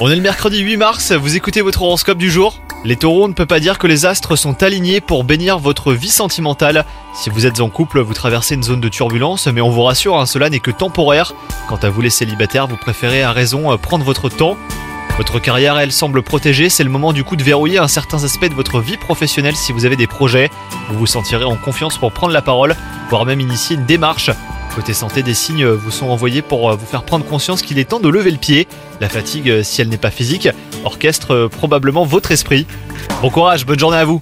On est le mercredi 8 mars, vous écoutez votre horoscope du jour Les taureaux, on ne peut pas dire que les astres sont alignés pour bénir votre vie sentimentale. Si vous êtes en couple, vous traversez une zone de turbulence, mais on vous rassure, hein, cela n'est que temporaire. Quant à vous les célibataires, vous préférez à raison euh, prendre votre temps. Votre carrière, elle, semble protégée, c'est le moment du coup de verrouiller un certain aspect de votre vie professionnelle si vous avez des projets. Vous vous sentirez en confiance pour prendre la parole, voire même initier une démarche. Côté santé, des signes vous sont envoyés pour euh, vous faire prendre conscience qu'il est temps de lever le pied. La fatigue, euh, si elle n'est pas physique, orchestre euh, probablement votre esprit. Bon courage, bonne journée à vous